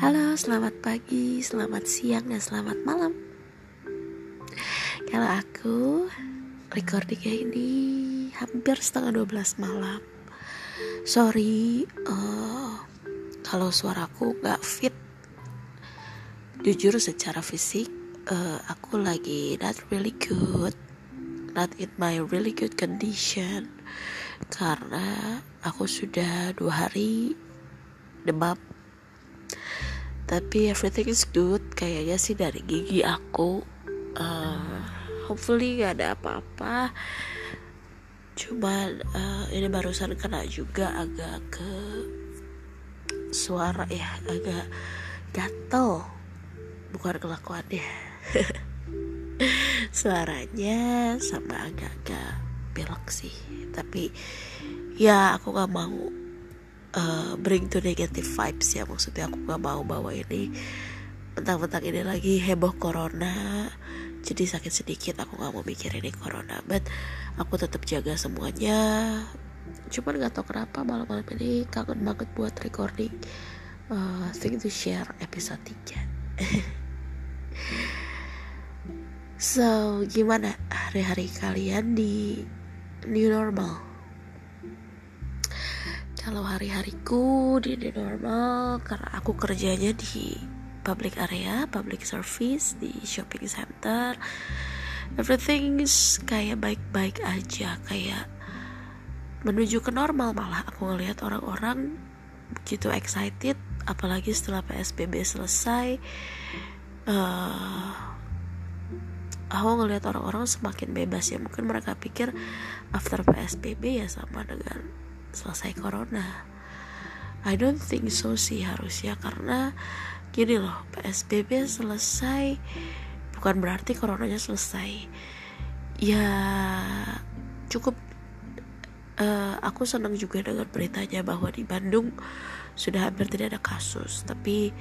Halo, selamat pagi, selamat siang, dan selamat malam. Kalau aku recordingnya ini hampir setengah 12 malam. Sorry uh, kalau suaraku gak fit. Jujur secara fisik uh, aku lagi not really good. Not in my really good condition. Karena aku sudah dua hari demam tapi everything is good. Kayaknya sih dari gigi aku uh, hopefully gak ada apa-apa. Cuman uh, ini barusan kena juga agak ke suara ya agak gatel. Bukan kelakuannya. Suaranya sama agak-agak pilek sih. Tapi ya aku gak mau uh, bring to negative vibes ya maksudnya aku gak mau bawa ini mentang-mentang ini lagi heboh corona jadi sakit sedikit aku gak mau mikir ini corona but aku tetap jaga semuanya. Cuman gak tau kenapa malam-malam ini kangen banget buat recording uh, think to share episode 3 so gimana hari-hari kalian di new normal kalau hari-hariku di new normal karena aku kerjanya di public area, public service di shopping center. Everything is kayak baik-baik aja, kayak menuju ke normal malah aku ngelihat orang-orang begitu excited apalagi setelah PSBB selesai uh, aku ngelihat orang-orang semakin bebas ya mungkin mereka pikir after PSBB ya sama dengan selesai corona. I don't think so sih harusnya karena gini loh PSBB selesai bukan berarti coronanya selesai. Ya cukup uh, aku senang juga dengan beritanya bahwa di Bandung sudah hampir tidak ada kasus tapi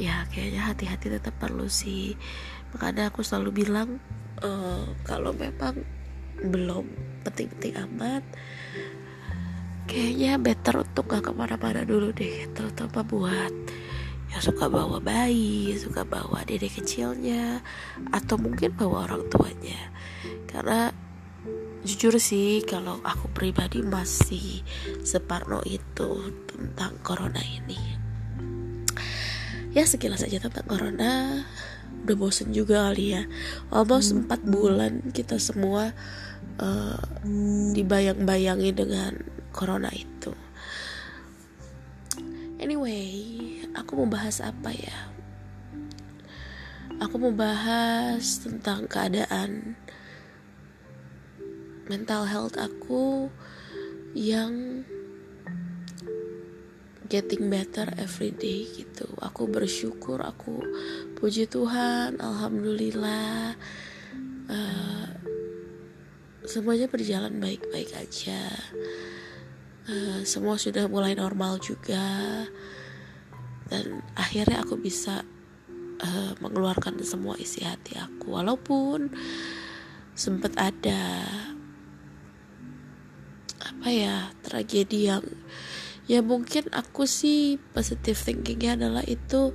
ya kayaknya hati-hati tetap perlu sih. Makanya aku selalu bilang uh, kalau memang belum penting-penting amat kayaknya better untuk gak ke mana-mana dulu deh terutama buat yang suka bawa bayi suka bawa dede kecilnya atau mungkin bawa orang tuanya. Karena jujur sih kalau aku pribadi masih separno itu tentang corona ini. Ya sekilas aja tentang corona. Udah bosen juga kali ya. Almost 4 bulan kita semua uh, dibayang-bayangi dengan corona itu. Anyway, aku mau bahas apa ya? Aku mau bahas tentang keadaan mental health aku yang getting better every day gitu. Aku bersyukur, aku puji Tuhan, alhamdulillah. Uh, semuanya berjalan baik-baik aja uh, semua sudah mulai normal juga. Dan akhirnya aku bisa uh, mengeluarkan semua isi hati aku. Walaupun sempat ada apa ya tragedi yang ya mungkin aku sih positive thinkingnya adalah itu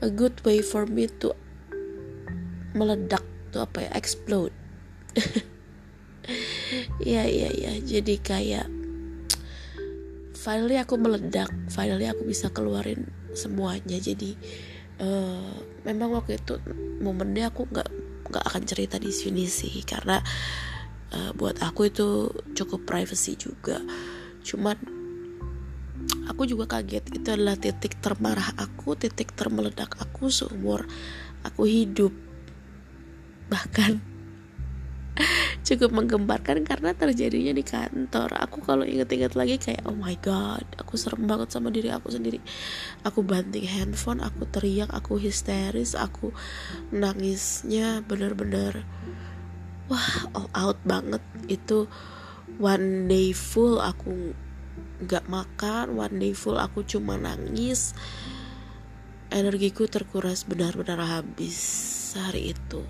a good way for me to meledak tuh apa ya explode. Ya ya ya. Jadi kayak finally aku meledak. Finally aku bisa keluarin semuanya. Jadi uh, memang waktu itu momennya aku nggak nggak akan cerita di sini sih. Karena uh, buat aku itu cukup privacy juga. Cuman aku juga kaget. Itu adalah titik termarah aku titik termeledak aku seumur aku hidup. Bahkan cukup menggemparkan karena terjadinya di kantor. Aku kalau inget-inget lagi kayak oh my god aku serem banget sama diri aku sendiri. Aku banting handphone aku teriak aku histeris aku nangisnya bener-bener wah all out banget. Itu one day full aku nggak makan one day full aku cuma nangis. Energiku terkuras benar-benar habis hari itu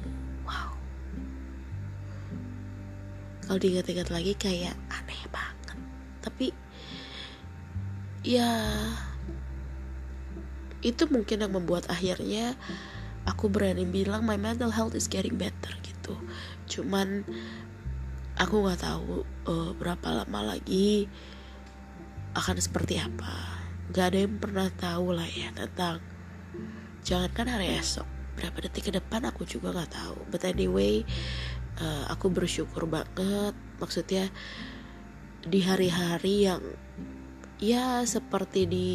kalau diingat-ingat lagi kayak aneh banget. Tapi ya itu mungkin yang membuat akhirnya aku berani bilang my mental health is getting better gitu. Cuman aku nggak tahu uh, berapa lama lagi akan seperti apa. Nggak ada yang pernah tahu lah ya tentang jangankan hari esok berapa detik ke depan aku juga nggak tahu. But anyway uh, aku bersyukur banget. Maksudnya di hari-hari yang ya seperti di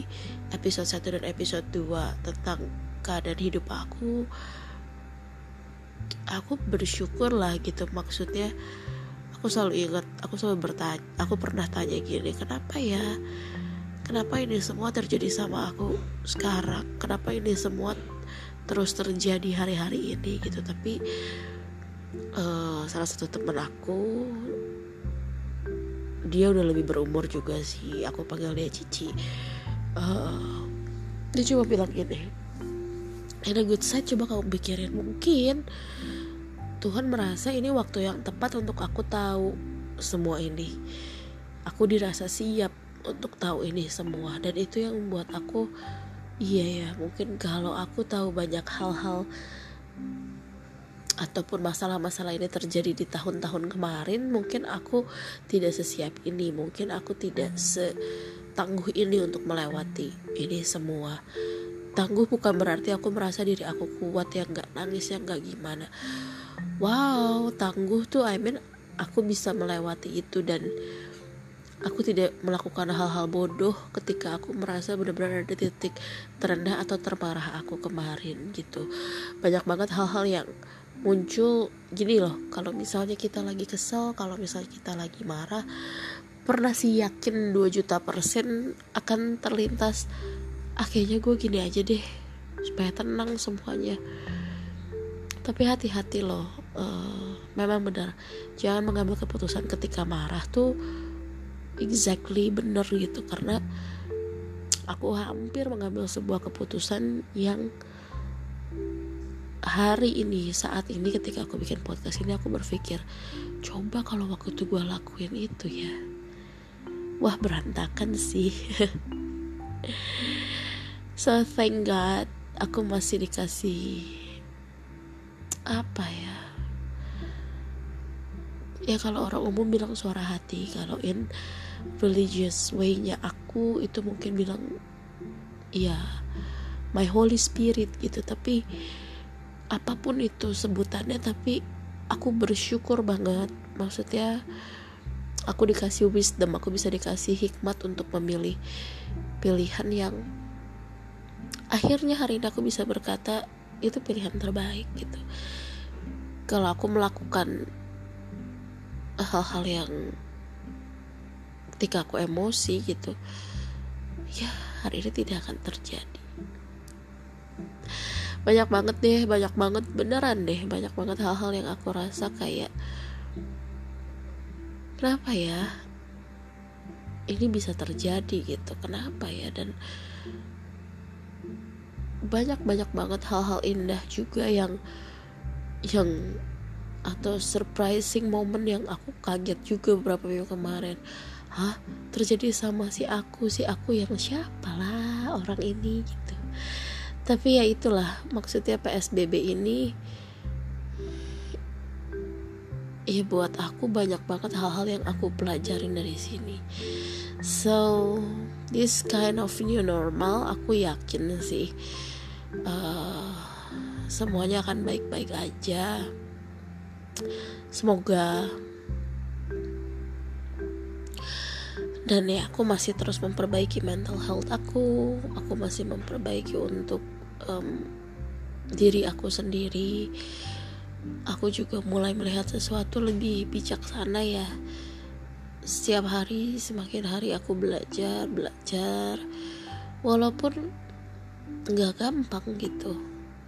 episode 1 dan episode 2 tentang keadaan hidup aku aku bersyukur lah gitu. Maksudnya aku selalu ingat aku selalu bertanya aku pernah tanya gini kenapa ya? Kenapa ini semua terjadi sama aku sekarang? Kenapa ini semua terus terjadi hari-hari ini? Gitu. Tapi uh, salah satu temen aku dia udah lebih berumur juga sih. Aku panggil dia Cici. Uh, dia cuma bilang gini in a good side coba kamu pikirin mungkin Tuhan merasa ini waktu yang tepat untuk aku tahu semua ini. Aku dirasa siap untuk tahu ini semua. Dan itu yang membuat aku iya ya mungkin kalau aku tahu banyak hal-hal ataupun masalah-masalah ini terjadi di tahun-tahun kemarin mungkin aku tidak sesiap ini. Mungkin aku tidak setangguh ini untuk melewati ini semua. Tangguh bukan berarti aku merasa diri aku kuat yang nggak nangis yang nggak gimana. Wow tangguh tuh I mean aku bisa melewati itu dan aku tidak melakukan hal-hal bodoh ketika aku merasa benar-benar ada titik terendah atau terparah aku kemarin gitu. Banyak banget hal-hal yang muncul gini loh kalau misalnya kita lagi kesel kalau misalnya kita lagi marah pernah sih yakin 2 juta persen akan terlintas? Akhirnya gue gini aja deh supaya tenang semuanya. Tapi hati-hati loh uh, memang benar. Jangan mengambil keputusan ketika marah tuh exactly bener gitu karena aku hampir mengambil sebuah keputusan yang hari ini saat ini ketika aku bikin podcast ini aku berpikir coba kalau waktu itu gue lakuin itu ya. Wah berantakan sih. So thank God aku masih dikasih apa ya? Ya kalau orang umum bilang suara hati kalau in religious way-nya aku itu mungkin bilang ya my holy spirit gitu. Tapi apa pun itu sebutannya tapi aku bersyukur banget. Maksudnya aku dikasih wisdom aku bisa dikasih hikmat untuk memilih pilihan yang akhirnya hari ini aku bisa berkata itu pilihan terbaik gitu. Kalau aku melakukan hal-hal yang ketika aku emosi gitu ya hari ini tidak akan terjadi banyak banget deh banyak banget beneran deh banyak banget hal-hal yang aku rasa kayak kenapa ya? Ini bisa terjadi gitu. Kenapa ya? Dan banyak banyak banget hal-hal indah juga yang yang atau surprising moment yang aku kaget juga beberapa minggu kemarin. Hah? Terjadi sama si aku si aku yang siapa lah orang ini tapi ya itulah maksudnya PSBB ini ya buat aku banyak banget hal-hal yang aku pelajarin dari sini. So this kind of new normal aku yakin sih uh, semuanya akan baik-baik aja. Semoga dan ya aku masih terus memperbaiki mental health aku aku masih memperbaiki untuk um, diri aku sendiri aku juga mulai melihat sesuatu lebih bijaksana ya. Setiap hari semakin hari aku belajar belajar walaupun nggak gampang gitu.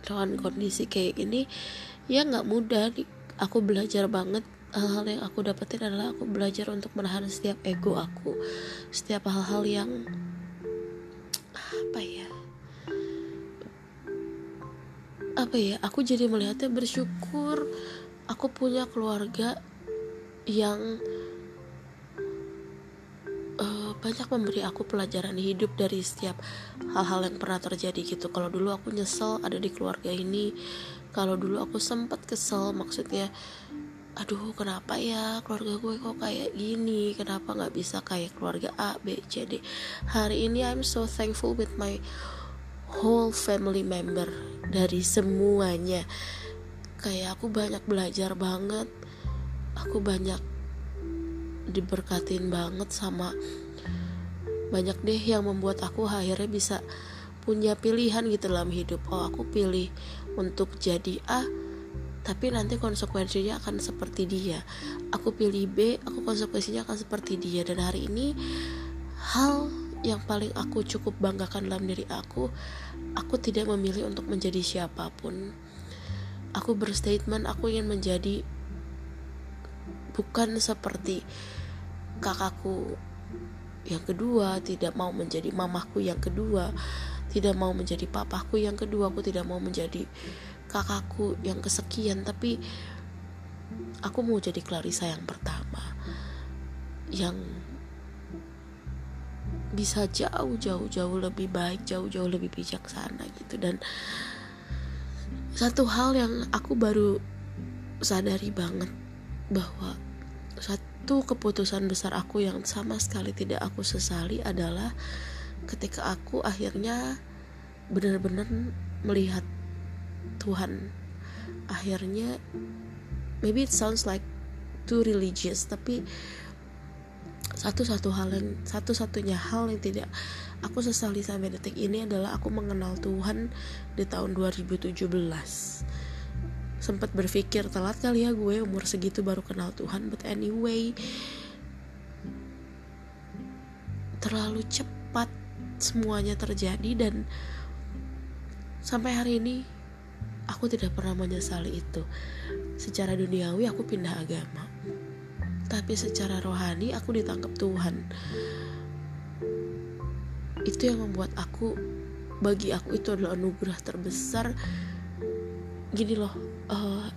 Dengan kondisi kayak gini ya nggak mudah aku belajar banget. Hal-hal yang aku dapetin adalah aku belajar untuk menahan setiap ego aku. Setiap hal-hal yang apa ya apa ya aku jadi melihatnya bersyukur. Aku punya keluarga yang uh, banyak memberi aku pelajaran hidup dari setiap hal-hal yang pernah terjadi gitu. Kalau dulu aku nyesel ada di keluarga ini. Kalau dulu aku sempat kesel maksudnya aduh kenapa ya keluarga gue kok kayak gini? Kenapa nggak bisa kayak keluarga A B C D? Hari ini I'm so thankful with my whole family member dari semuanya. Kayak aku banyak belajar banget. Aku banyak diberkatin banget sama banyak deh yang membuat aku akhirnya bisa punya pilihan gitu dalam hidup. Oh aku pilih untuk jadi A tapi nanti konsekuensinya akan seperti dia. Aku pilih B aku konsekuensinya akan seperti dia. Dan hari ini hal yang paling aku cukup banggakan dalam diri aku aku tidak memilih untuk menjadi siapa pun. Aku berstatement aku ingin menjadi bukan seperti kakakku yang kedua tidak mau menjadi mamahku yang kedua tidak mau menjadi papaku yang kedua aku tidak mau menjadi kakakku yang kesekian tapi aku mau jadi Clarissa yang pertama yang bisa jauh jauh jauh lebih baik jauh jauh lebih bijaksana gitu. Dan satu hal yang aku baru sadari banget bahwa satu keputusan besar aku yang sama sekali tidak aku sesali adalah ketika aku akhirnya benar-benar melihat Tuhan. Akhirnya maybe it sounds like too religious tapi satu-satu hal yang satu-satunya hal yang tidak aku sesali sampai detik ini adalah aku mengenal Tuhan di tahun 2017 sempat berpikir telat kali ya gue umur segitu baru kenal Tuhan. But anyway terlalu cepat semuanya terjadi dan sampai hari ini aku tidak pernah menyesali itu. Secara duniawi aku pindah agama tapi secara rohani aku ditangkap Tuhan. Itu yang membuat aku bagi aku itu adalah anugerah terbesar. Gini loh uh,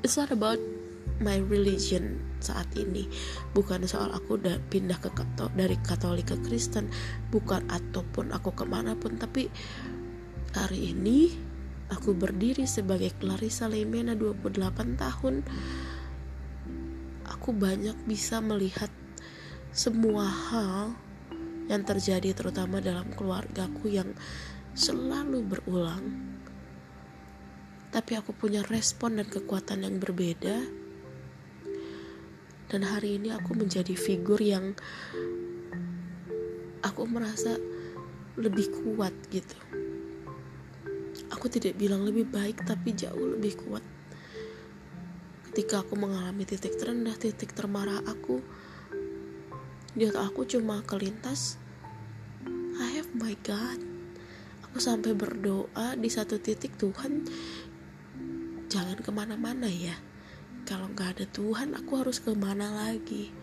it's not about my religion saat ini. Bukan soal aku udah pindah ke kato dari Katolik ke Kristen. Bukan ataupun aku ke mana pun tapi hari ini Aku berdiri sebagai Clarissa Lemena 28 tahun. Aku banyak bisa melihat semua hal yang terjadi terutama dalam keluargaku yang selalu berulang. Tapi aku punya respon dan kekuatan yang berbeda. Dan hari ini aku menjadi figur yang aku merasa lebih kuat gitu Aku tidak bilang lebih baik, tapi jauh lebih kuat. Ketika aku mengalami titik terendah, titik termarah aku, di aku cuma kelintas, I have my God. Aku sampai berdoa di satu titik Tuhan, jangan ke mana-mana ya. Kalau nggak ada Tuhan, aku harus ke mana lagi?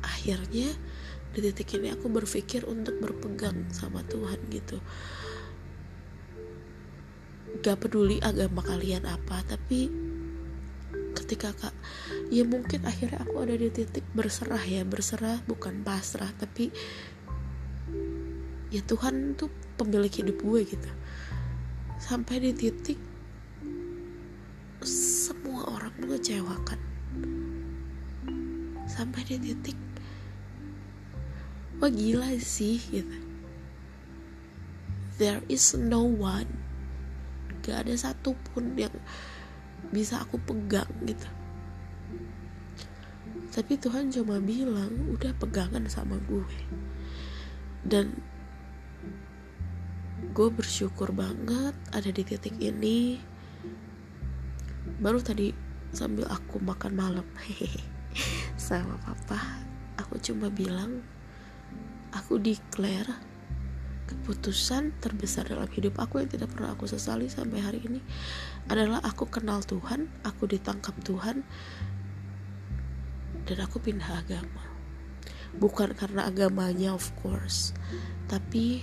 Akhirnya, di titik ini aku berpikir untuk berpegang sama Tuhan gitu gak peduli agama kalian apa tapi ketika kak ya mungkin akhirnya aku ada di titik berserah ya berserah bukan pasrah tapi ya Tuhan tuh pemilik hidup gue gitu. Sampai di titik semua orang mengecewakan. Sampai di titik wah gila sih gitu. There is no one gak ada satupun yang bisa aku pegang gitu. Tapi Tuhan cuma bilang udah pegangan sama gue. Dan gue bersyukur banget ada di titik ini. Baru tadi sambil aku makan malam hehehe sama papa aku cuma bilang aku declare keputusan terbesar dalam hidup aku yang tidak pernah aku sesali sampai hari ini adalah aku kenal Tuhan, aku ditangkap Tuhan, dan aku pindah agama. Bukan karena agamanya, of course, tapi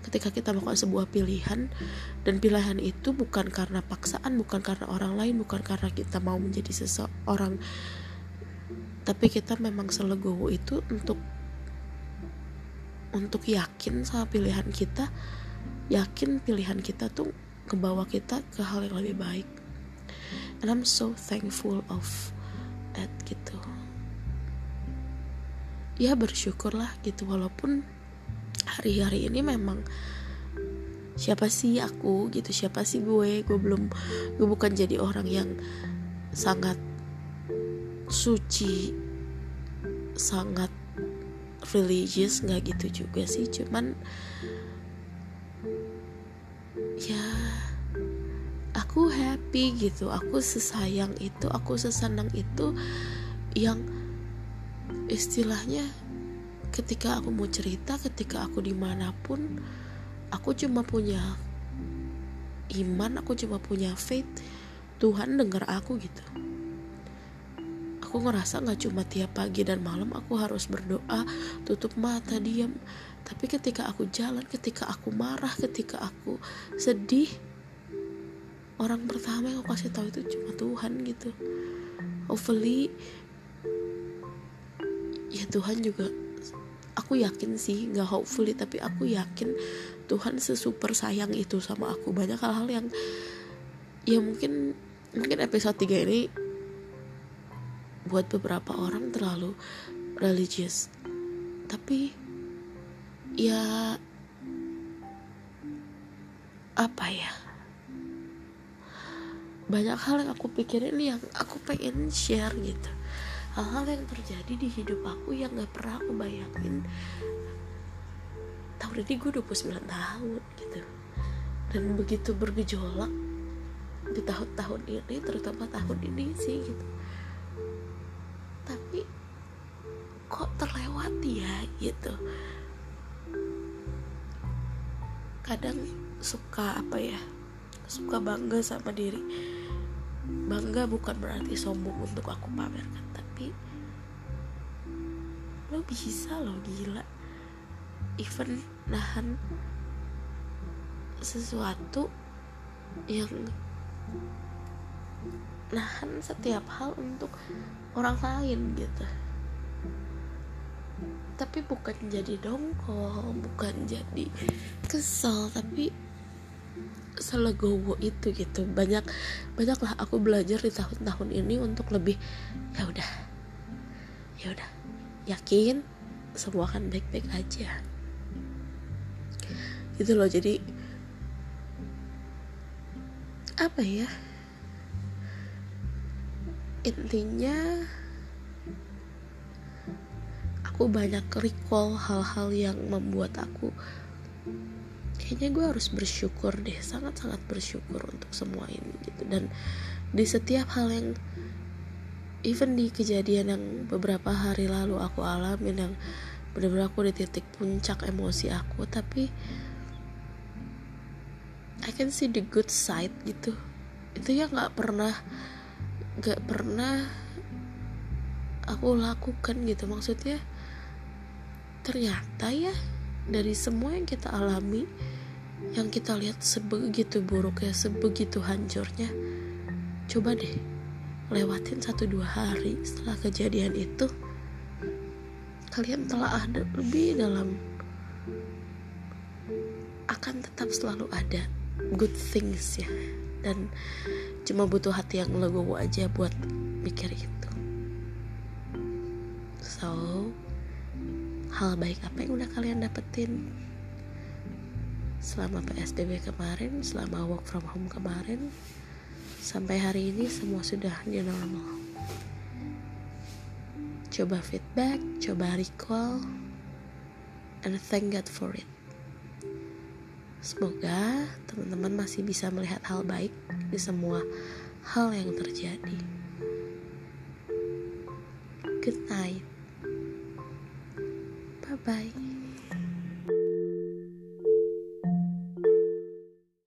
ketika kita melakukan sebuah pilihan, dan pilihan itu bukan karena paksaan, bukan karena orang lain, bukan karena kita mau menjadi seseorang tapi kita memang selegowo itu untuk untuk yakin sama pilihan kita yakin pilihan kita tuh kebawa kita ke hal yang lebih baik. And I'm so thankful of that gitu. Ya bersyukurlah gitu walaupun hari-hari ini memang siapa sih aku gitu siapa sih gue? Gue belum gue bukan jadi orang yang sangat suci sangat religious nggak gitu juga sih. Cuman ya aku happy gitu. Aku sesayang itu aku sesenang itu yang istilahnya ketika aku mau cerita ketika aku di mana pun aku cuma punya iman aku cuma punya faith Tuhan dengar aku gitu aku ngerasa nggak cuma tiap pagi dan malam aku harus berdoa tutup mata diam. Tapi ketika aku jalan ketika aku marah ketika aku sedih orang pertama yang aku kasih tahu itu cuma Tuhan gitu. Hopefully ya Tuhan juga aku yakin sih nggak hopefully tapi aku yakin Tuhan sesuper sayang itu sama aku. Banyak hal-hal yang ya mungkin mungkin episode 3 ini buat beberapa orang terlalu religious tapi ya apa ya? Banyak hal yang aku pikirin yang aku pengen share gitu. Hal-hal yang terjadi di hidup aku yang gak pernah aku bayangin. Tahun ini gue 29 tahun gitu. Dan begitu bergejolak di tahun-tahun ini terutama tahun ini sih gitu kok terlewati ya gitu. Kadang suka apa ya suka bangga sama diri. Bangga bukan berarti sombong untuk aku pamerkan tapi lo bisa lo gila. Even nahan sesuatu yang nahan setiap hal untuk orang lain gitu tapi bukan jadi dongkol bukan jadi kesel tapi selegowo itu gitu. Banyak banyaklah aku belajar di tahun-tahun ini untuk lebih ya udah ya udah yakin semua akan baik-baik aja. Gitu loh jadi apa ya? Intinya aku banyak recall hal-hal yang membuat aku kayaknya gue harus bersyukur deh sangat-sangat bersyukur untuk semua ini gitu. Dan di setiap hal yang even di kejadian yang beberapa hari lalu aku alamin yang benar-benar aku di titik puncak emosi aku tapi I can see the good side gitu. Itu ya nggak pernah nggak pernah aku lakukan gitu. Maksudnya ternyata ya dari semua yang kita alami yang kita lihat sebegitu buruknya sebegitu hancurnya coba deh lewatin satu dua hari setelah kejadian itu. Kalian telah ada lebih dalam akan tetap selalu ada good things ya. Dan cuma butuh hati yang legowo aja buat mikir itu. So hal baik apa yang udah kalian dapetin selama PSBB kemarin, selama work from home kemarin, sampai hari ini semua sudah new normal. Coba feedback, coba recall, and thank God for it. Semoga teman-teman masih bisa melihat hal baik di semua hal yang terjadi. Good night. 拜。